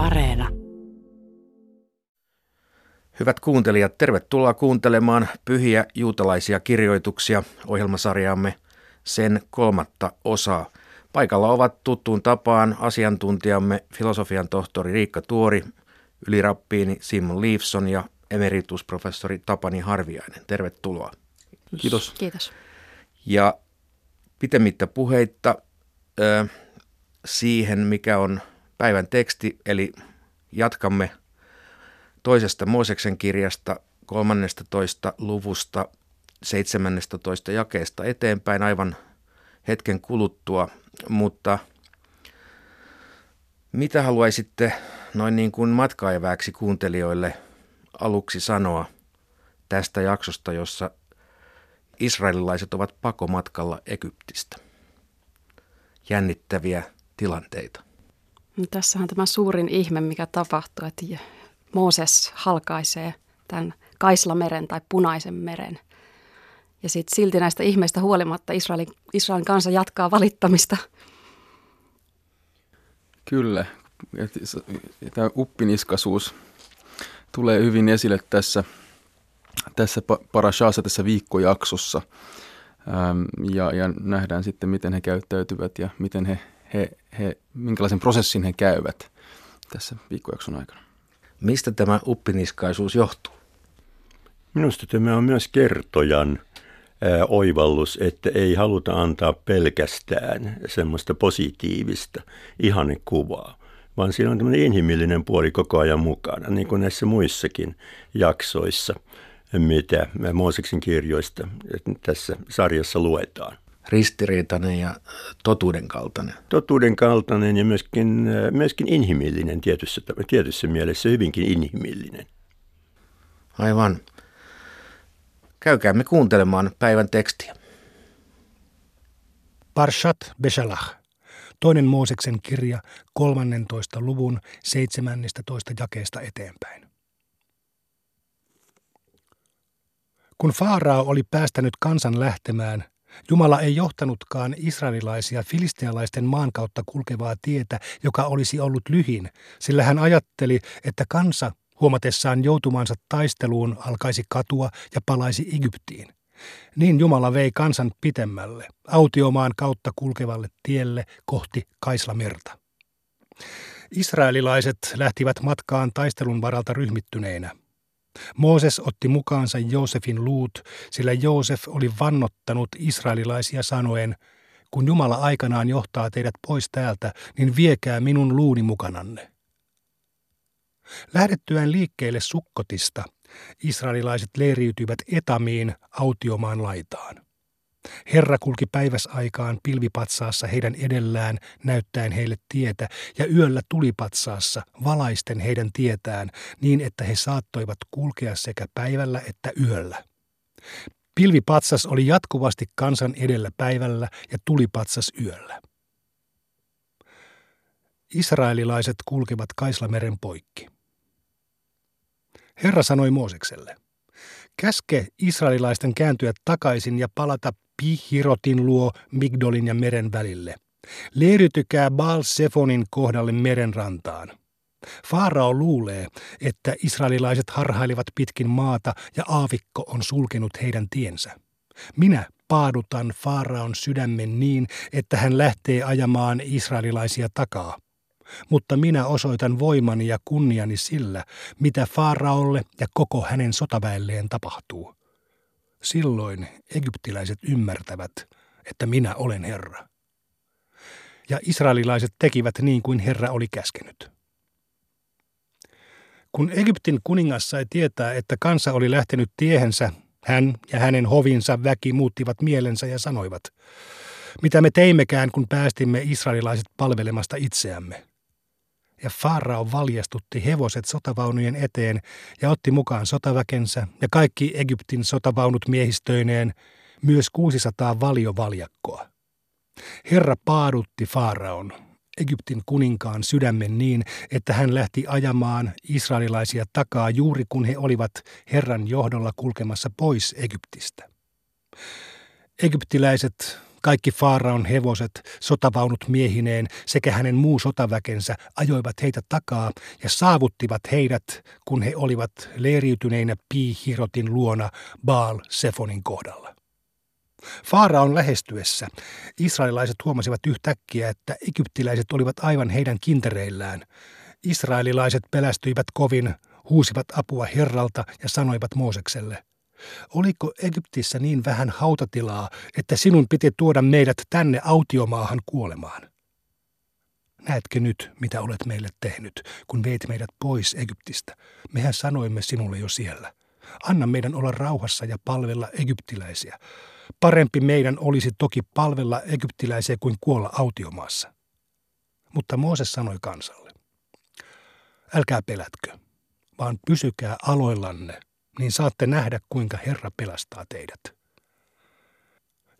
Areena. Hyvät kuuntelijat, tervetuloa kuuntelemaan pyhiä juutalaisia kirjoituksia ohjelmasarjaamme sen kolmatta osaa. Paikalla ovat tuttuun tapaan asiantuntijamme filosofian tohtori Riikka Tuori, ylirappiini Simon Leifson ja emeritusprofessori Tapani Harviainen. Tervetuloa. Kiitos. Kiitos. Ja pitemmittä puheitta ö, siihen, mikä on päivän teksti, eli jatkamme toisesta Mooseksen kirjasta 13. luvusta 17. jakeesta eteenpäin aivan hetken kuluttua, mutta mitä haluaisitte noin niin kuin matkaeväksi kuuntelijoille aluksi sanoa tästä jaksosta, jossa israelilaiset ovat pakomatkalla Egyptistä? Jännittäviä tilanteita. No, tässähän tämä suurin ihme, mikä tapahtuu, että Mooses halkaisee tämän Kaislameren tai Punaisen meren. Ja sitten silti näistä ihmeistä huolimatta Israelin, Israelin kansa jatkaa valittamista. Kyllä. Tämä uppiniskaisuus tulee hyvin esille tässä, tässä parashassa, tässä viikkojaksossa. ja, ja nähdään sitten, miten he käyttäytyvät ja miten he, he, he, minkälaisen prosessin he käyvät tässä viikkojakson aikana. Mistä tämä uppiniskaisuus johtuu? Minusta tämä on myös kertojan ää, oivallus, että ei haluta antaa pelkästään semmoista positiivista ihannekuvaa, vaan siinä on tämmöinen inhimillinen puoli koko ajan mukana, niin kuin näissä muissakin jaksoissa, mitä Mooseksen kirjoista tässä sarjassa luetaan ristiriitainen ja totuuden kaltainen. Totuuden kaltainen ja myöskin, myöskin inhimillinen tietyssä, tietyssä mielessä, hyvinkin inhimillinen. Aivan. Käykäämme kuuntelemaan päivän tekstiä. Parshat Beshalach, toinen Mooseksen kirja 13. luvun 17. jakeesta eteenpäin. Kun Faarao oli päästänyt kansan lähtemään, Jumala ei johtanutkaan israelilaisia filistealaisten maan kautta kulkevaa tietä, joka olisi ollut lyhin, sillä hän ajatteli, että kansa huomatessaan joutumansa taisteluun alkaisi katua ja palaisi Egyptiin. Niin Jumala vei kansan pitemmälle, autiomaan kautta kulkevalle tielle kohti Kaislamerta. Israelilaiset lähtivät matkaan taistelun varalta ryhmittyneinä. Mooses otti mukaansa Joosefin luut, sillä Joosef oli vannottanut israelilaisia sanoen, kun Jumala aikanaan johtaa teidät pois täältä, niin viekää minun luuni mukananne. Lähdettyään liikkeelle Sukkotista, israelilaiset leiriytyivät Etamiin autiomaan laitaan. Herra kulki päiväsaikaan pilvipatsaassa heidän edellään näyttäen heille tietä ja yöllä tulipatsaassa valaisten heidän tietään niin, että he saattoivat kulkea sekä päivällä että yöllä. Pilvipatsas oli jatkuvasti kansan edellä päivällä ja tulipatsas yöllä. Israelilaiset kulkevat Kaislameren poikki. Herra sanoi Moosekselle, käske israelilaisten kääntyä takaisin ja palata Pihirotin luo Migdolin ja meren välille. Leiriytykää Baal Sefonin kohdalle merenrantaan. Faarao luulee, että israelilaiset harhailevat pitkin maata ja aavikko on sulkenut heidän tiensä. Minä paadutan Faaraon sydämen niin, että hän lähtee ajamaan israelilaisia takaa. Mutta minä osoitan voimani ja kunniani sillä, mitä Faaraolle ja koko hänen sotaväelleen tapahtuu. Silloin egyptiläiset ymmärtävät, että minä olen Herra. Ja israelilaiset tekivät niin kuin Herra oli käskenyt. Kun Egyptin kuningas sai tietää, että kansa oli lähtenyt tiehensä, hän ja hänen hovinsa väki muuttivat mielensä ja sanoivat, mitä me teimmekään, kun päästimme israelilaiset palvelemasta itseämme ja Farao valjastutti hevoset sotavaunujen eteen ja otti mukaan sotaväkensä ja kaikki Egyptin sotavaunut miehistöineen, myös 600 valiovaljakkoa. Herra paadutti Faaraon, Egyptin kuninkaan sydämen niin, että hän lähti ajamaan israelilaisia takaa juuri kun he olivat Herran johdolla kulkemassa pois Egyptistä. Egyptiläiset Kaikki Faaraon hevoset, sotavaunut miehineen sekä hänen muu sotaväkensä ajoivat heitä takaa ja saavuttivat heidät, kun he olivat leiriytyneinä Piihirotin luona Baal Sefonin kohdalla. Faaraon lähestyessä israelilaiset huomasivat yhtäkkiä, että egyptiläiset olivat aivan heidän kintereillään. Israelilaiset pelästyivät kovin, huusivat apua Herralta ja sanoivat Moosekselle – Oliko Egyptissä niin vähän hautatilaa, että sinun piti tuoda meidät tänne autiomaahan kuolemaan? Näetkö nyt, mitä olet meille tehnyt, kun veit meidät pois Egyptistä? Mehän sanoimme sinulle jo siellä. Anna meidän olla rauhassa ja palvella egyptiläisiä. Parempi meidän olisi toki palvella egyptiläisiä kuin kuolla autiomaassa. Mutta Mooses sanoi kansalle, älkää pelätkö, vaan pysykää aloillanne niin saatte nähdä, kuinka Herra pelastaa teidät.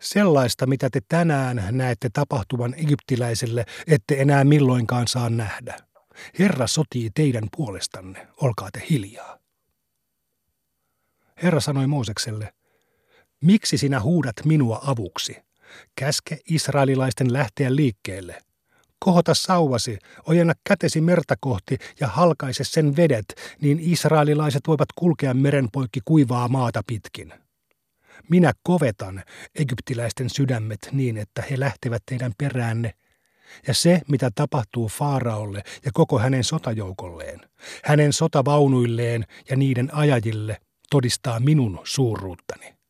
Sellaista, mitä te tänään näette tapahtuvan egyptiläiselle, ette enää milloinkaan saa nähdä. Herra sotii teidän puolestanne, olkaa te hiljaa. Herra sanoi Moosekselle, miksi sinä huudat minua avuksi? Käske israelilaisten lähteä liikkeelle – Kohota sauvasi, ojenna kätesi merta kohti ja halkaise sen vedet, niin israelilaiset voivat kulkea merenpoikki kuivaa maata pitkin. Minä kovetan egyptiläisten sydämet niin, että he lähtevät teidän peräänne, ja se, mitä tapahtuu Faaraolle ja koko hänen sotajoukolleen, hänen sotavaunuilleen ja niiden ajajille, todistaa minun suuruuttani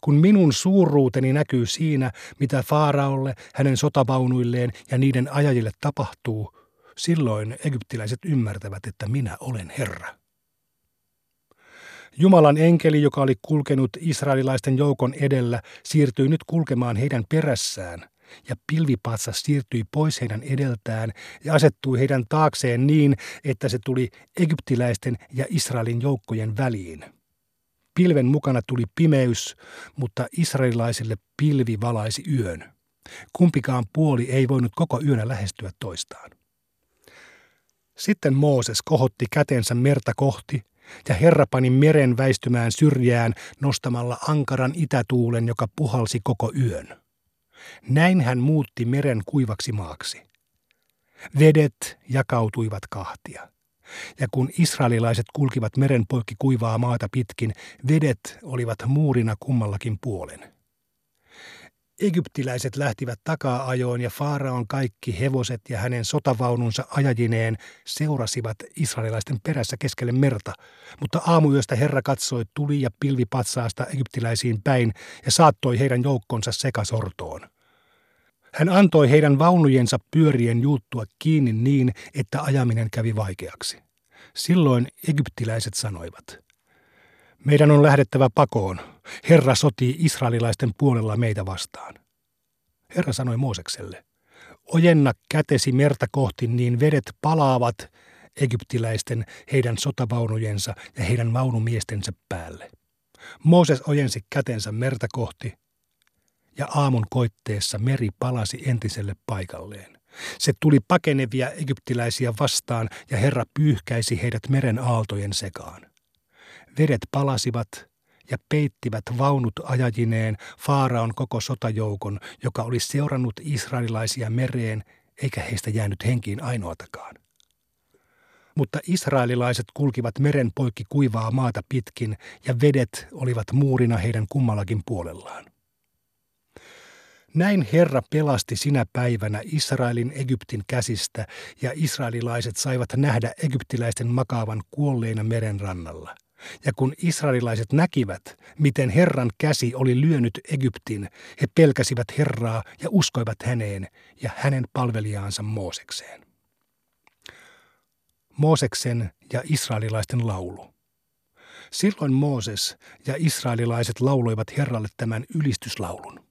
kun minun suuruuteni näkyy siinä, mitä Faaraolle, hänen sotavaunuilleen ja niiden ajajille tapahtuu, silloin egyptiläiset ymmärtävät, että minä olen Herra. Jumalan enkeli, joka oli kulkenut israelilaisten joukon edellä, siirtyi nyt kulkemaan heidän perässään, ja pilvipatsas siirtyi pois heidän edeltään ja asettui heidän taakseen niin, että se tuli egyptiläisten ja Israelin joukkojen väliin. Pilven mukana tuli pimeys, mutta israelilaisille pilvi valaisi yön. Kumpikaan puoli ei voinut koko yönä lähestyä toistaan. Sitten Mooses kohotti kätensä merta kohti, ja Herra pani meren väistymään syrjään nostamalla ankaran itätuulen, joka puhalsi koko yön. Näin hän muutti meren kuivaksi maaksi. Vedet jakautuivat kahtia. Ja kun israelilaiset kulkivat meren poikki kuivaa maata pitkin, vedet olivat muurina kummallakin puolen. Egyptiläiset lähtivät takaa ajoon ja Faaraon kaikki hevoset ja hänen sotavaununsa ajajineen seurasivat israelilaisten perässä keskelle merta, mutta aamuyöstä Herra katsoi tuli ja pilvipatsaasta egyptiläisiin päin ja saattoi heidän joukkonsa sekasortoon. Hän antoi heidän vaunujensa pyörien juuttua kiinni niin, että ajaminen kävi vaikeaksi. Silloin egyptiläiset sanoivat, meidän on lähdettävä pakoon. Herra sotii israelilaisten puolella meitä vastaan. Herra sanoi Moosekselle, ojenna kätesi merta kohti, niin vedet palaavat egyptiläisten, heidän sotavaunujensa ja heidän vaunumiestensä päälle. Mooses ojensi kätensä merta kohti, ja aamun koitteessa meri palasi entiselle paikalleen. Se tuli pakenevia egyptiläisiä vastaan ja Herra pyyhkäisi heidät meren aaltojen sekaan. Vedet palasivat ja peittivät vaunut ajajineen Faaraon koko sotajoukon, joka oli seurannut israelilaisia mereen, eikä heistä jäänyt henkiin ainoatakaan. Mutta israelilaiset kulkivat meren poikki kuivaa maata pitkin, ja vedet olivat muurina heidän kummallakin puolellaan. Näin Herra pelasti sinä päivänä Israelin Egyptin käsistä, ja israelilaiset saivat nähdä egyptiläisten makaavan kuolleina meren rannalla. Ja kun israelilaiset näkivät, miten Herran käsi oli lyönyt Egyptin, he pelkäsivät Herraa ja uskoivat häneen ja hänen palvelijaansa Moosekseen. Mooseksen ja israelilaisten laulu. Silloin Mooses ja israelilaiset lauloivat Herralle tämän ylistyslaulun.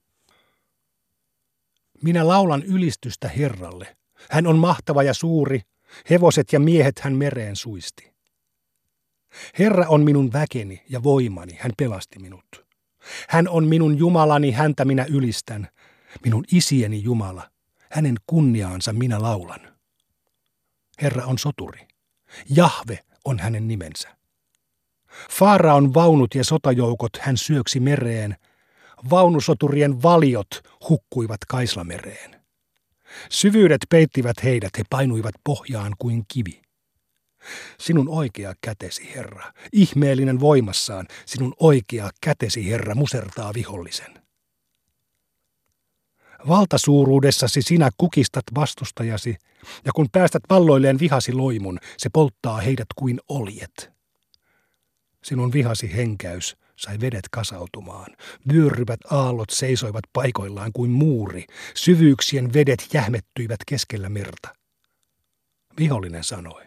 Minä laulan ylistystä Herralle. Hän on mahtava ja suuri, hevoset ja miehet hän mereen suisti. Herra on minun väkeni ja voimani, hän pelasti minut. Hän on minun Jumalani, häntä minä ylistän, minun isieni Jumala, hänen kunniaansa minä laulan. Herra on soturi, Jahve on hänen nimensä. Faara on vaunut ja sotajoukot hän syöksi mereen, Vaunusoturien valiot hukkuivat Kaislamereen. Syvyydet peittivät heidät, he painuivat pohjaan kuin kivi. Sinun oikea kätesi, Herra, ihmeellinen voimassaan, sinun oikea kätesi, Herra, musertaa vihollisen. Valtasuuruudessasi sinä kukistat vastustajasi, ja kun päästät valloilleen vihasi loimun, se polttaa heidät kuin oljet. Sinun vihasi henkäys sai vedet kasautumaan. Vyöryvät aallot seisoivat paikoillaan kuin muuri. Syvyyksien vedet jähmettyivät keskellä merta. Vihollinen sanoi.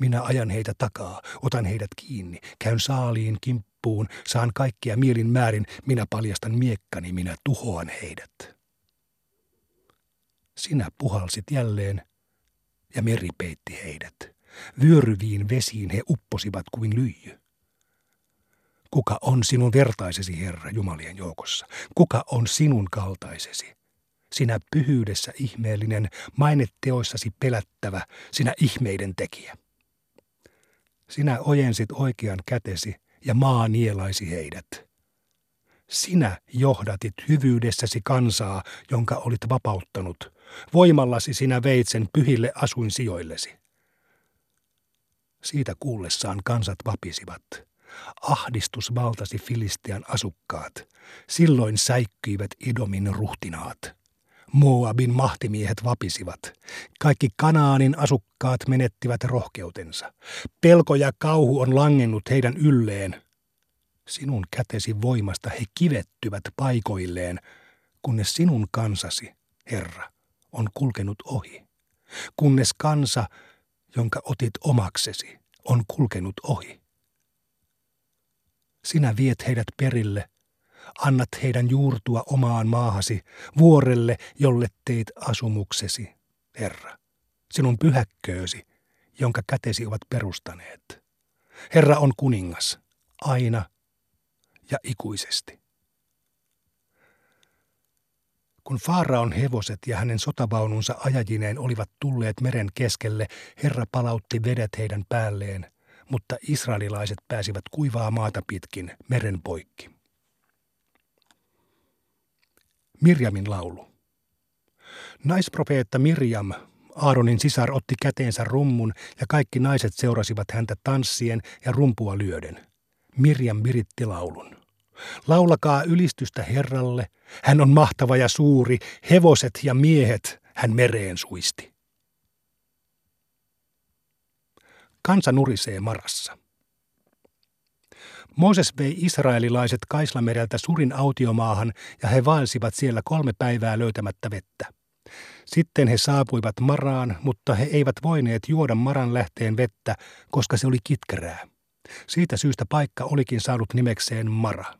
Minä ajan heitä takaa, otan heidät kiinni, käyn saaliin, kimppuun, saan kaikkia mielin määrin, minä paljastan miekkani, minä tuhoan heidät. Sinä puhalsit jälleen, ja meri peitti heidät. Vyöryviin vesiin he upposivat kuin lyijy. Kuka on sinun vertaisesi, Herra, Jumalien joukossa? Kuka on sinun kaltaisesi? Sinä pyhyydessä ihmeellinen, mainetteoissasi pelättävä, sinä ihmeiden tekijä. Sinä ojensit oikean kätesi ja maa nielaisi heidät. Sinä johdatit hyvyydessäsi kansaa, jonka olit vapauttanut. Voimallasi sinä veit sen pyhille asuinsijoillesi. Siitä kuullessaan kansat vapisivat. Ahdistus valtasi Filistian asukkaat. Silloin säikkyivät Idomin ruhtinaat. Moabin mahtimiehet vapisivat. Kaikki Kanaanin asukkaat menettivät rohkeutensa. Pelko ja kauhu on langennut heidän ylleen. Sinun kätesi voimasta he kivettyvät paikoilleen, kunnes sinun kansasi, Herra, on kulkenut ohi. Kunnes kansa, jonka otit omaksesi, on kulkenut ohi. Sinä viet heidät perille, annat heidän juurtua omaan maahasi, vuorelle, jolle teit asumuksesi, Herra, sinun pyhäkköösi, jonka kätesi ovat perustaneet. Herra on kuningas, aina ja ikuisesti. Kun Faaraon hevoset ja hänen sotavaununsa ajajineen olivat tulleet meren keskelle, Herra palautti vedet heidän päälleen, mutta israelilaiset pääsivät kuivaa maata pitkin meren poikki. Mirjamin laulu. Naisprofeetta Mirjam, Aaronin sisar, otti käteensä rummun ja kaikki naiset seurasivat häntä tanssien ja rumpua lyöden. Mirjam viritti laulun. Laulakaa ylistystä Herralle, hän on mahtava ja suuri, hevoset ja miehet hän mereen suisti. Kansa nurisee marassa. Mooses vei israelilaiset Kaislamereltä surin autiomaahan ja he vaelsivat siellä kolme päivää löytämättä vettä. Sitten he saapuivat Maraan, mutta he eivät voineet juoda Maran lähteen vettä, koska se oli kitkerää. Siitä syystä paikka olikin saanut nimekseen Mara.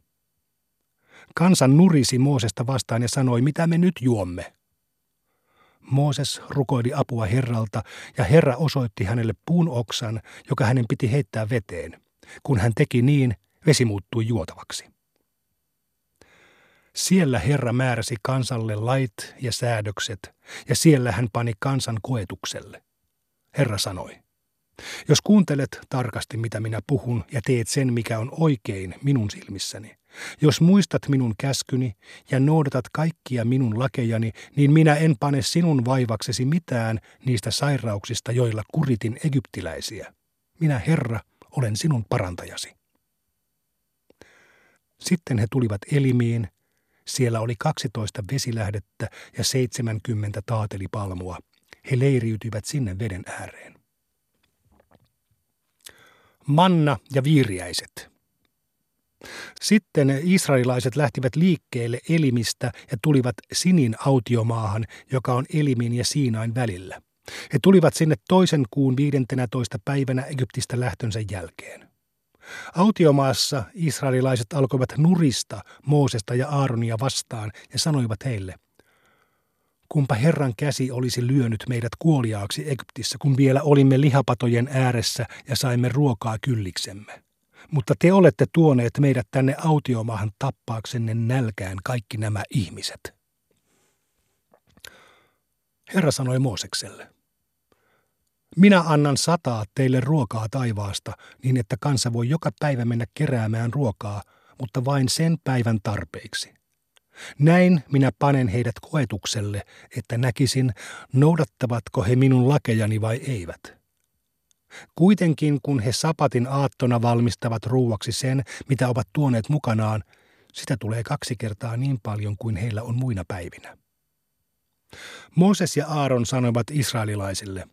Kansan nurisi Moosesta vastaan ja sanoi, mitä me nyt juomme. Mooses rukoili apua Herralta ja Herra osoitti hänelle puun oksan, joka hänen piti heittää veteen. Kun hän teki niin, vesi muuttui juotavaksi. Siellä Herra määräsi kansalle lait ja säädökset, ja siellä hän pani kansan koetukselle. Herra sanoi, jos kuuntelet tarkasti, mitä minä puhun, ja teet sen, mikä on oikein minun silmissäni, jos muistat minun käskyni ja noudatat kaikkia minun lakejani, niin minä en pane sinun vaivaksesi mitään niistä sairauksista, joilla kuritin egyptiläisiä. Minä, Herra, olen sinun parantajasi. Sitten he tulivat elimiin. Siellä oli 12 vesilähdettä ja 70 taatelipalmua. He leiriytyivät sinne veden ääreen. Manna ja viiriäiset. Sitten israelilaiset lähtivät liikkeelle Elimistä ja tulivat Sinin autiomaahan, joka on Elimin ja Siinain välillä. He tulivat sinne toisen kuun 15. päivänä Egyptistä lähtönsä jälkeen. Autiomaassa israelilaiset alkoivat nurista Moosesta ja Aaronia vastaan ja sanoivat heille, kumpa Herran käsi olisi lyönyt meidät kuoliaaksi Egyptissä, kun vielä olimme lihapatojen ääressä ja saimme ruokaa kylliksemme. Mutta te olette tuoneet meidät tänne autiomaahan tappaaksenne nälkään kaikki nämä ihmiset. Herra sanoi Moosekselle, minä annan sataa teille ruokaa taivaasta, niin että kansa voi joka päivä mennä keräämään ruokaa, mutta vain sen päivän tarpeiksi. Näin minä panen heidät koetukselle, että näkisin, noudattavatko he minun lakejani vai eivät. Kuitenkin kun he sapatin aattona valmistavat ruuaksi sen, mitä ovat tuoneet mukanaan, sitä tulee kaksi kertaa niin paljon kuin heillä on muina päivinä. Mooses ja Aaron sanoivat israelilaisille,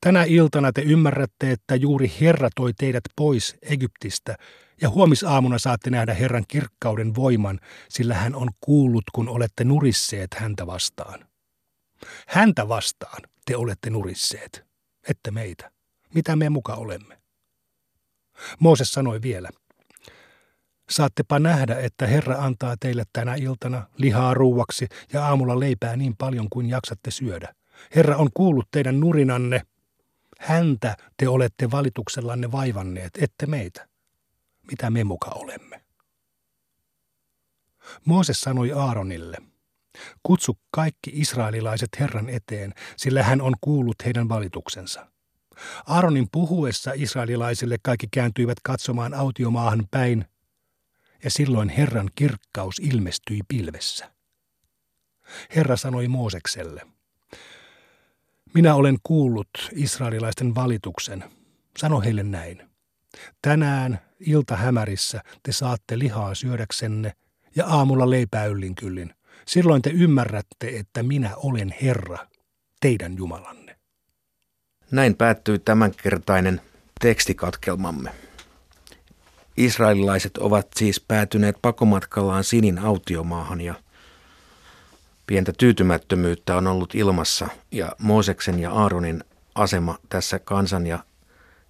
Tänä iltana te ymmärrätte, että juuri Herra toi teidät pois Egyptistä, ja huomisaamuna saatte nähdä Herran kirkkauden voiman, sillä hän on kuullut, kun olette nurisseet häntä vastaan. Häntä vastaan te olette nurisseet, ette meitä. Mitä me muka olemme? Mooses sanoi vielä, Saattepa nähdä, että Herra antaa teille tänä iltana lihaa ruuaksi ja aamulla leipää niin paljon kuin jaksatte syödä. Herra on kuullut teidän nurinanne. Häntä te olette valituksellanne vaivanneet, ette meitä. Mitä me muka olemme? Mooses sanoi Aaronille, kutsu kaikki israelilaiset Herran eteen, sillä hän on kuullut heidän valituksensa. Aaronin puhuessa israelilaisille kaikki kääntyivät katsomaan autiomaahan päin, ja silloin Herran kirkkaus ilmestyi pilvessä. Herra sanoi Moosekselle, minä olen kuullut israelilaisten valituksen. Sano heille näin. Tänään iltahämärissä te saatte lihaa syödäksenne ja aamulla leipää yllin kyllin. Silloin te ymmärrätte, että minä olen Herra, teidän Jumalanne. Näin päättyy tämänkertainen tekstikatkelmamme. Israelilaiset ovat siis päätyneet pakomatkallaan Sinin autiomaahan ja pientä tyytymättömyyttä on ollut ilmassa ja Mooseksen ja Aaronin asema tässä kansan ja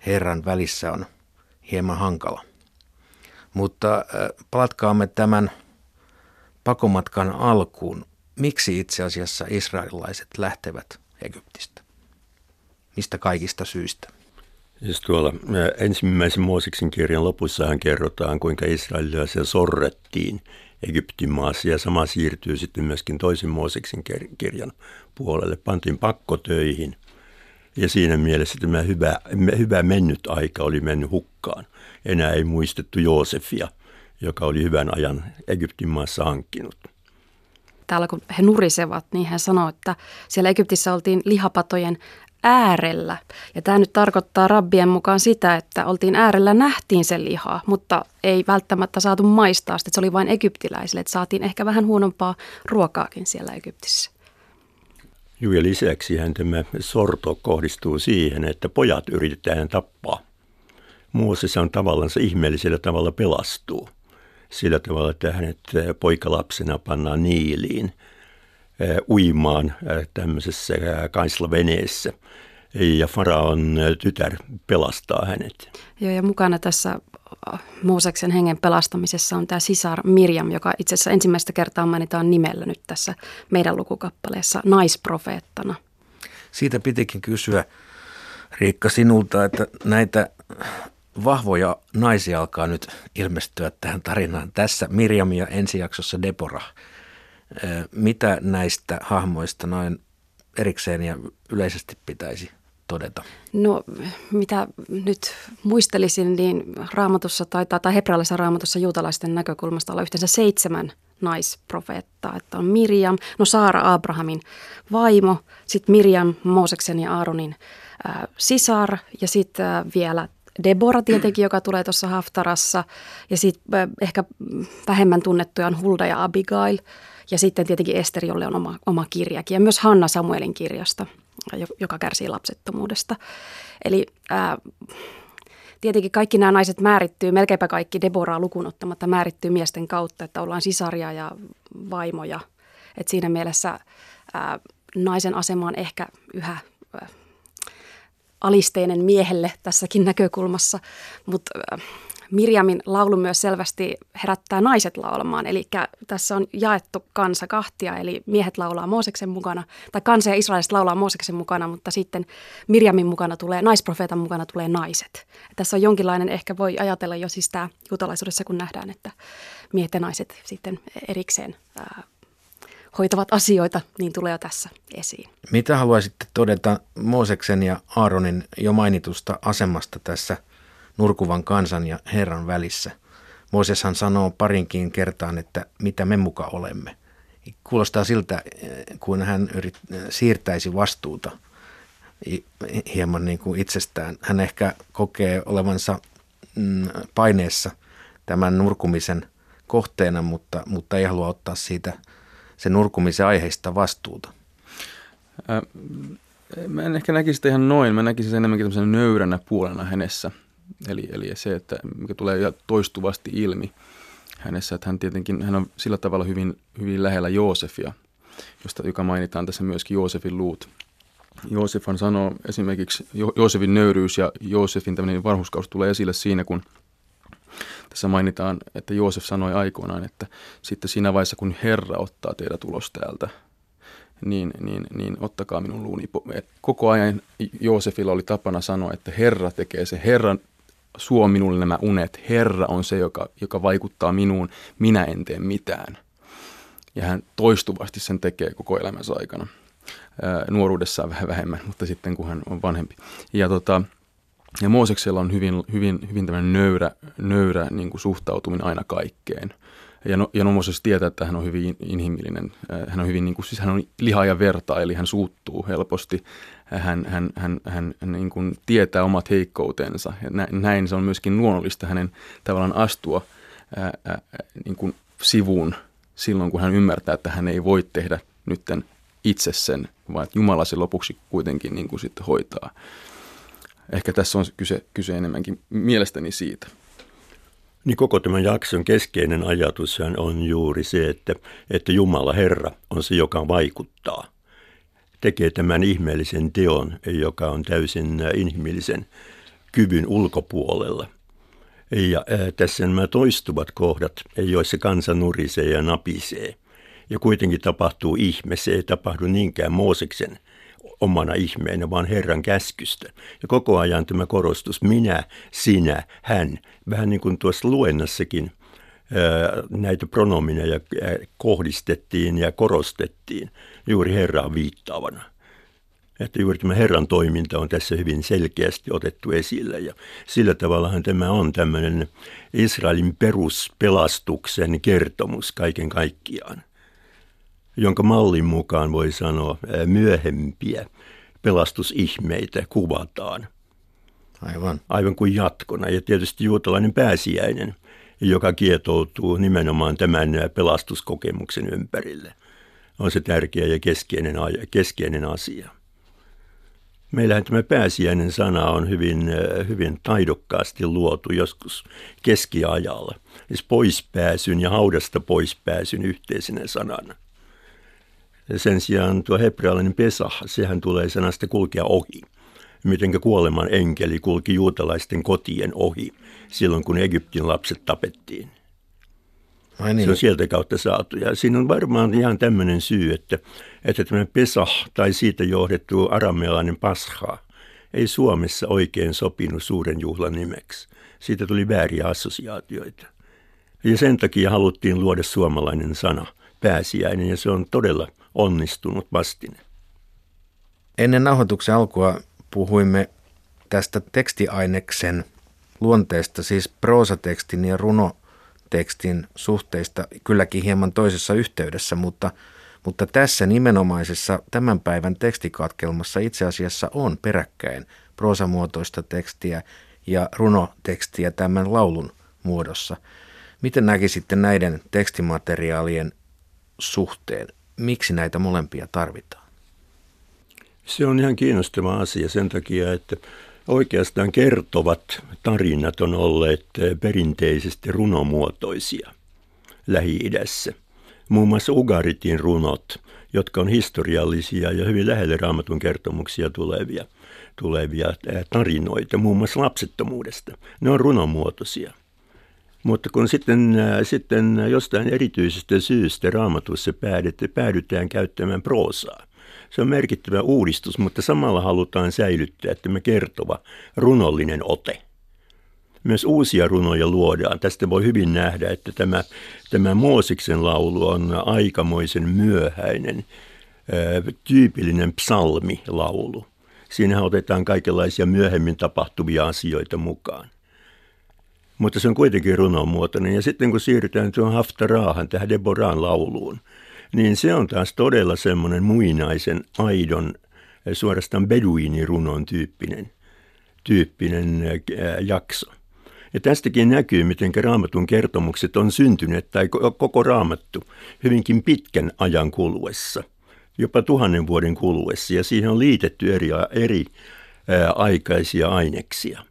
Herran välissä on hieman hankala. Mutta palatkaamme tämän pakomatkan alkuun. Miksi itse asiassa israelilaiset lähtevät Egyptistä? Mistä kaikista syistä? Siis tuolla ensimmäisen Mooseksen kirjan lopussahan kerrotaan, kuinka israelilaisia sorrettiin Egyptin maassa ja sama siirtyy sitten myöskin toisen Mooseksen kirjan puolelle. Pantiin pakkotöihin ja siinä mielessä tämä hyvä, hyvä mennyt aika oli mennyt hukkaan. Enää ei muistettu Joosefia, joka oli hyvän ajan Egyptin maassa hankkinut täällä kun he nurisevat, niin hän sanoo, että siellä Egyptissä oltiin lihapatojen äärellä. Ja tämä nyt tarkoittaa rabbien mukaan sitä, että oltiin äärellä, nähtiin se lihaa, mutta ei välttämättä saatu maistaa sitä, se oli vain egyptiläisille, että saatiin ehkä vähän huonompaa ruokaakin siellä Egyptissä. Joo, ja lisäksi tämä sorto kohdistuu siihen, että pojat yritetään tappaa. Mooses on tavallaan ihmeellisellä tavalla pelastuu. Sillä tavalla, että hänet poikalapsena pannaan niiliin – uimaan tämmöisessä kaislaveneessä ja faraon tytär pelastaa hänet. Joo, ja mukana tässä Mooseksen hengen pelastamisessa on tämä sisar Mirjam, joka itse asiassa ensimmäistä kertaa mainitaan nimellä nyt tässä meidän lukukappaleessa naisprofeettana. Siitä pitikin kysyä, Riikka, sinulta, että näitä vahvoja naisia alkaa nyt ilmestyä tähän tarinaan. Tässä Mirjam ja ensi jaksossa Deborah. Mitä näistä hahmoista noin erikseen ja yleisesti pitäisi todeta? No mitä nyt muistelisin, niin raamatussa tai, tai hebrealaisessa raamatussa juutalaisten näkökulmasta olla yhteensä seitsemän naisprofeettaa. Että on Mirjam, no Saara Abrahamin vaimo, sitten Mirjam Mooseksen ja Aaronin äh, sisar ja sitten vielä Deborah tietenkin, joka tulee tuossa Haftarassa ja sitten ehkä vähemmän tunnettuja on Hulda ja Abigail – ja sitten tietenkin Ester, jolle on oma, oma kirjakin. Ja myös Hanna Samuelin kirjasta, joka kärsii lapsettomuudesta. Eli ää, tietenkin kaikki nämä naiset määrittyy, melkeinpä kaikki Deboraa lukuun ottamatta määrittyy miesten kautta, että ollaan sisaria ja vaimoja. Et siinä mielessä ää, naisen asema on ehkä yhä ää, alisteinen miehelle tässäkin näkökulmassa, mutta Mirjamin laulu myös selvästi herättää naiset laulamaan, eli tässä on jaettu kansa kahtia, eli miehet laulaa Mooseksen mukana, tai kansa ja israelista laulaa Mooseksen mukana, mutta sitten Mirjamin mukana tulee, naisprofeetan mukana tulee naiset. Tässä on jonkinlainen, ehkä voi ajatella jo siis tämä juutalaisuudessa, kun nähdään, että miehet ja naiset sitten erikseen ää, hoitavat asioita, niin tulee jo tässä esiin. Mitä haluaisitte todeta Mooseksen ja Aaronin jo mainitusta asemasta tässä – nurkuvan kansan ja Herran välissä. Mooseshan sanoo parinkin kertaan, että mitä me muka olemme. Kuulostaa siltä, kun hän yrit, siirtäisi vastuuta hieman niin kuin itsestään. Hän ehkä kokee olevansa mm, paineessa tämän nurkumisen kohteena, mutta, mutta ei halua ottaa siitä sen nurkumisen aiheista vastuuta. Äh, mä en ehkä näkisi sitä ihan noin. Mä näkisin sen enemmänkin tämmöisen nöyränä puolena hänessä. Eli, eli se, että mikä tulee toistuvasti ilmi hänessä, että hän tietenkin hän on sillä tavalla hyvin, hyvin lähellä Joosefia, josta, joka mainitaan tässä myöskin Joosefin luut. Joosefhan sanoo esimerkiksi, jo- Joosefin nöyryys ja Joosefin tämmöinen vanhuskaus tulee esille siinä, kun tässä mainitaan, että Joosef sanoi aikoinaan, että sitten siinä vaiheessa, kun Herra ottaa teidät ulos täältä, niin, niin, niin ottakaa minun luuni. Koko ajan Joosefilla oli tapana sanoa, että Herra tekee se, Herra suo minulle nämä unet, Herra on se, joka, joka vaikuttaa minuun, minä en tee mitään. Ja hän toistuvasti sen tekee koko elämänsä aikana. nuoruudessaan vähän vähemmän, mutta sitten kun hän on vanhempi. Ja, tota, ja Mooseksella on hyvin, hyvin, hyvin tämmöinen nöyrä, nöyrä niin kuin suhtautuminen aina kaikkeen – ja, no, ja no Moses tietää, että hän on hyvin inhimillinen. Äh, hän on hyvin, niin kuin, siis hän on liha ja verta, eli hän suuttuu helposti. Hän, hän, hän, hän, hän niin kuin tietää omat heikkoutensa. Ja näin se on myöskin luonnollista hänen tavallaan astua ää, ää, niin kuin sivuun silloin, kun hän ymmärtää, että hän ei voi tehdä nytten itse sen, vaan että Jumala se lopuksi kuitenkin niin kuin sitten hoitaa. Ehkä tässä on kyse, kyse enemmänkin mielestäni siitä. Niin koko tämän jakson keskeinen ajatus on juuri se, että, että Jumala Herra on se, joka vaikuttaa. Tekee tämän ihmeellisen teon, joka on täysin inhimillisen kyvyn ulkopuolella. Ja ää, tässä nämä toistuvat kohdat, joissa kansa nurisee ja napisee. Ja kuitenkin tapahtuu ihme, se ei tapahdu niinkään Mooseksen omana ihmeenä, vaan Herran käskystä. Ja koko ajan tämä korostus, minä, sinä, hän, vähän niin kuin tuossa luennassakin näitä pronomineja kohdistettiin ja korostettiin juuri Herraan viittaavana. Että juuri tämä Herran toiminta on tässä hyvin selkeästi otettu esille ja sillä tavallahan tämä on tämmöinen Israelin peruspelastuksen kertomus kaiken kaikkiaan jonka mallin mukaan voi sanoa myöhempiä pelastusihmeitä kuvataan. Aivan. Aivan kuin jatkona. Ja tietysti juutalainen pääsiäinen, joka kietoutuu nimenomaan tämän pelastuskokemuksen ympärille, on se tärkeä ja keskeinen, keskeinen asia. Meillähän tämä pääsiäinen sana on hyvin, hyvin taidokkaasti luotu joskus keskiajalla. Siis poispääsyn ja haudasta poispääsyn yhteisenä sanana. Sen sijaan tuo hebrealainen pesah, sehän tulee sanasta kulkea ohi. Miten kuoleman enkeli kulki juutalaisten kotien ohi silloin, kun Egyptin lapset tapettiin. Ai niin. Se on sieltä kautta saatu. Ja siinä on varmaan ihan tämmöinen syy, että, että tämä Pesah tai siitä johdettu aramealainen pasha ei Suomessa oikein sopinut suuren juhlan nimeksi. Siitä tuli vääriä assosiaatioita. Ja sen takia haluttiin luoda suomalainen sana, pääsiäinen, ja se on todella onnistunut vastine. Ennen nauhoituksen alkua puhuimme tästä tekstiaineksen luonteesta, siis proosatekstin ja runotekstin suhteista kylläkin hieman toisessa yhteydessä, mutta, mutta tässä nimenomaisessa tämän päivän tekstikatkelmassa itse asiassa on peräkkäin proosamuotoista tekstiä ja runotekstiä tämän laulun muodossa. Miten näkisitte näiden tekstimateriaalien suhteen? Miksi näitä molempia tarvitaan? Se on ihan kiinnostava asia sen takia, että oikeastaan kertovat tarinat on olleet perinteisesti runomuotoisia Lähi-idässä. Muun muassa Ugaritin runot, jotka on historiallisia ja hyvin lähelle raamatun kertomuksia tulevia, tulevia tarinoita, muun muassa lapsettomuudesta. Ne on runomuotoisia – mutta kun sitten, äh, sitten jostain erityisestä syystä raamatussa päädytään käyttämään proosaa, se on merkittävä uudistus, mutta samalla halutaan säilyttää tämä kertova runollinen ote. Myös uusia runoja luodaan. Tästä voi hyvin nähdä, että tämä, tämä Moosiksen laulu on aikamoisen myöhäinen, äh, tyypillinen psalmilaulu. Siinä otetaan kaikenlaisia myöhemmin tapahtuvia asioita mukaan. Mutta se on kuitenkin runomuotoinen. Ja sitten kun siirrytään tuon Haftaraahan, tähän Deboraan lauluun, niin se on taas todella semmoinen muinaisen, aidon, suorastaan beduinirunon tyyppinen, tyyppinen jakso. Ja tästäkin näkyy, miten raamatun kertomukset on syntyneet, tai koko raamattu, hyvinkin pitkän ajan kuluessa, jopa tuhannen vuoden kuluessa, ja siihen on liitetty eri, eri ää, aikaisia aineksia.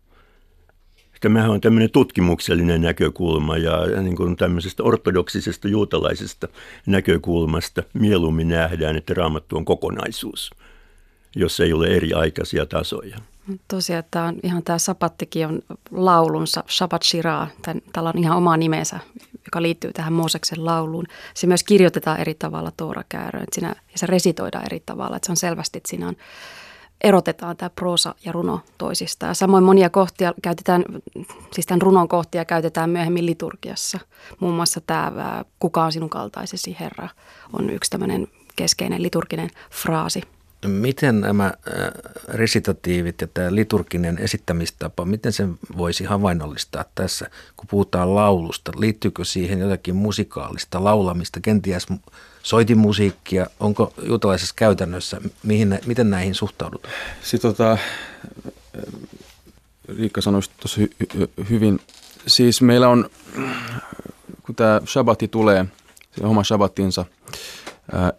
Tämähän on tämmöinen tutkimuksellinen näkökulma ja niin kuin tämmöisestä ortodoksisesta juutalaisesta näkökulmasta mieluummin nähdään, että raamattu on kokonaisuus, jos ei ole eri aikaisia tasoja. Tosiaan, että on ihan tämä sapattikin on laulunsa, Shabbat Shirah, tällä on ihan oma nimensä, joka liittyy tähän Mooseksen lauluun. Se myös kirjoitetaan eri tavalla Toorakääröön siinä, ja se resitoidaan eri tavalla, että se on selvästi, että siinä on, erotetaan tämä proosa ja runo toisistaan. Samoin monia kohtia käytetään, siis tämän runon kohtia käytetään myöhemmin liturgiassa. Muun muassa tämä Kuka on sinun kaltaisesi Herra on yksi tämmöinen keskeinen liturginen fraasi – Miten nämä resitatiivit ja tämä liturginen esittämistapa, miten sen voisi havainnollistaa tässä, kun puhutaan laulusta? Liittyykö siihen jotakin musikaalista laulamista, kenties soitimusiikkia? Onko juutalaisessa käytännössä, mihin, miten näihin suhtaudutaan? Sitten tota, Riikka sanoi tuossa hy- hy- hyvin. Siis meillä on, kun tämä shabbati tulee, se oma shabbatinsa,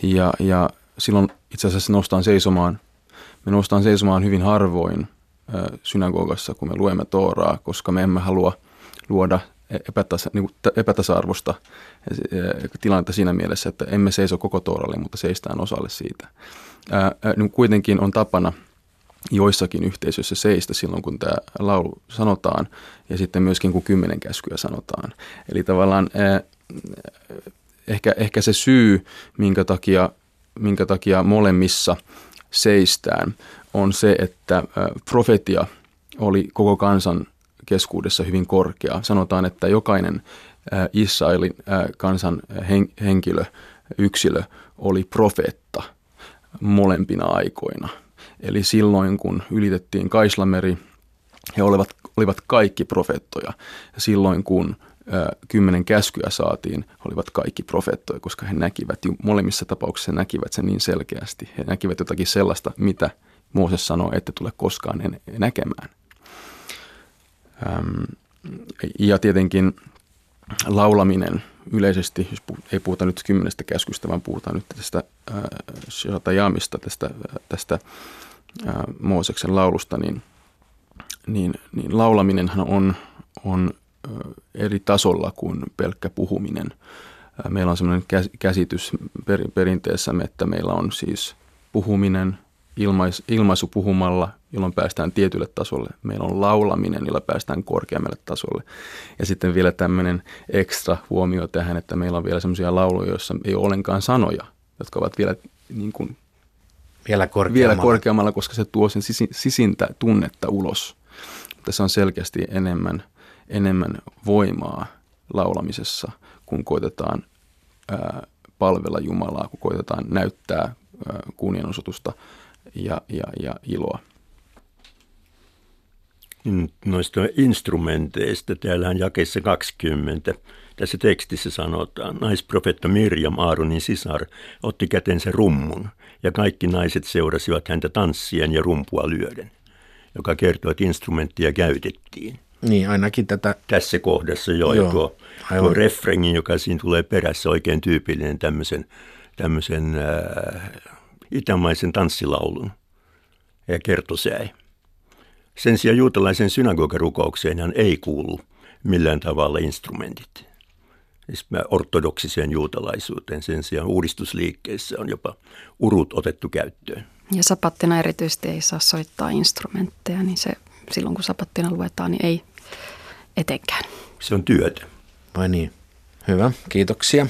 ja, ja silloin itse asiassa nostaan seisomaan. Me nostaan seisomaan hyvin harvoin synagogassa, kun me luemme Tooraa, koska me emme halua luoda epätasa, niin epätasa-arvosta tilannetta siinä mielessä, että emme seiso koko Tooralle, mutta seistään osalle siitä. Ää, niin kuitenkin on tapana joissakin yhteisöissä seistä silloin, kun tämä laulu sanotaan, ja sitten myöskin kun kymmenen käskyä sanotaan. Eli tavallaan ää, ehkä, ehkä se syy, minkä takia minkä takia molemmissa seistään, on se, että profetia oli koko kansan keskuudessa hyvin korkea. Sanotaan, että jokainen Israelin kansan henkilö, yksilö oli profeetta molempina aikoina. Eli silloin, kun ylitettiin Kaislameri, he olivat, olivat kaikki profeettoja. Silloin, kun kymmenen käskyä saatiin, olivat kaikki profeettoja, koska he näkivät, molemmissa tapauksissa he näkivät sen niin selkeästi. He näkivät jotakin sellaista, mitä Mooses sanoi, että tule koskaan en, näkemään. Ja tietenkin laulaminen yleisesti, jos ei puhuta nyt kymmenestä käskystä, vaan puhutaan nyt tästä Shatajamista, tästä, tästä Mooseksen laulusta, niin, niin, niin laulaminenhan on, on eri tasolla kuin pelkkä puhuminen. Meillä on sellainen käsitys perinteessämme, että meillä on siis puhuminen, ilmais, ilmaisu puhumalla, jolloin päästään tietylle tasolle. Meillä on laulaminen, jolla päästään korkeammalle tasolle. Ja sitten vielä tämmöinen ekstra huomio tähän, että meillä on vielä sellaisia lauluja, joissa ei ole ollenkaan sanoja, jotka ovat vielä niin kuin vielä korkeammalla. vielä korkeammalla, koska se tuo sen sisintä tunnetta ulos. Tässä on selkeästi enemmän – enemmän voimaa laulamisessa, kun koitetaan ää, palvella Jumalaa, kun koitetaan näyttää ää, kunnianosoitusta ja, ja, ja iloa. Noista instrumenteista, täällä on jakeessa 20. Tässä tekstissä sanotaan, naisprofetta Mirjam, Aaronin sisar, otti kätensä rummun, ja kaikki naiset seurasivat häntä tanssien ja rumpua lyöden, joka kertoo, että instrumenttia käytettiin. Niin, ainakin tätä. Tässä kohdassa jo. Joo, ja tuo, tuo refrengi, joka siinä tulee perässä, oikein tyypillinen tämmöisen, tämmöisen äh, itämaisen tanssilaulun ja kertosäi. Sen sijaan juutalaisen synagogarukoukseenhan ei kuulu millään tavalla instrumentit. Siis ortodoksiseen juutalaisuuteen sen sijaan uudistusliikkeessä on jopa urut otettu käyttöön. Ja sapattina erityisesti ei saa soittaa instrumentteja, niin se silloin kun sapattina luetaan, niin ei etenkään. Se on työtä. Vai niin. Hyvä, kiitoksia.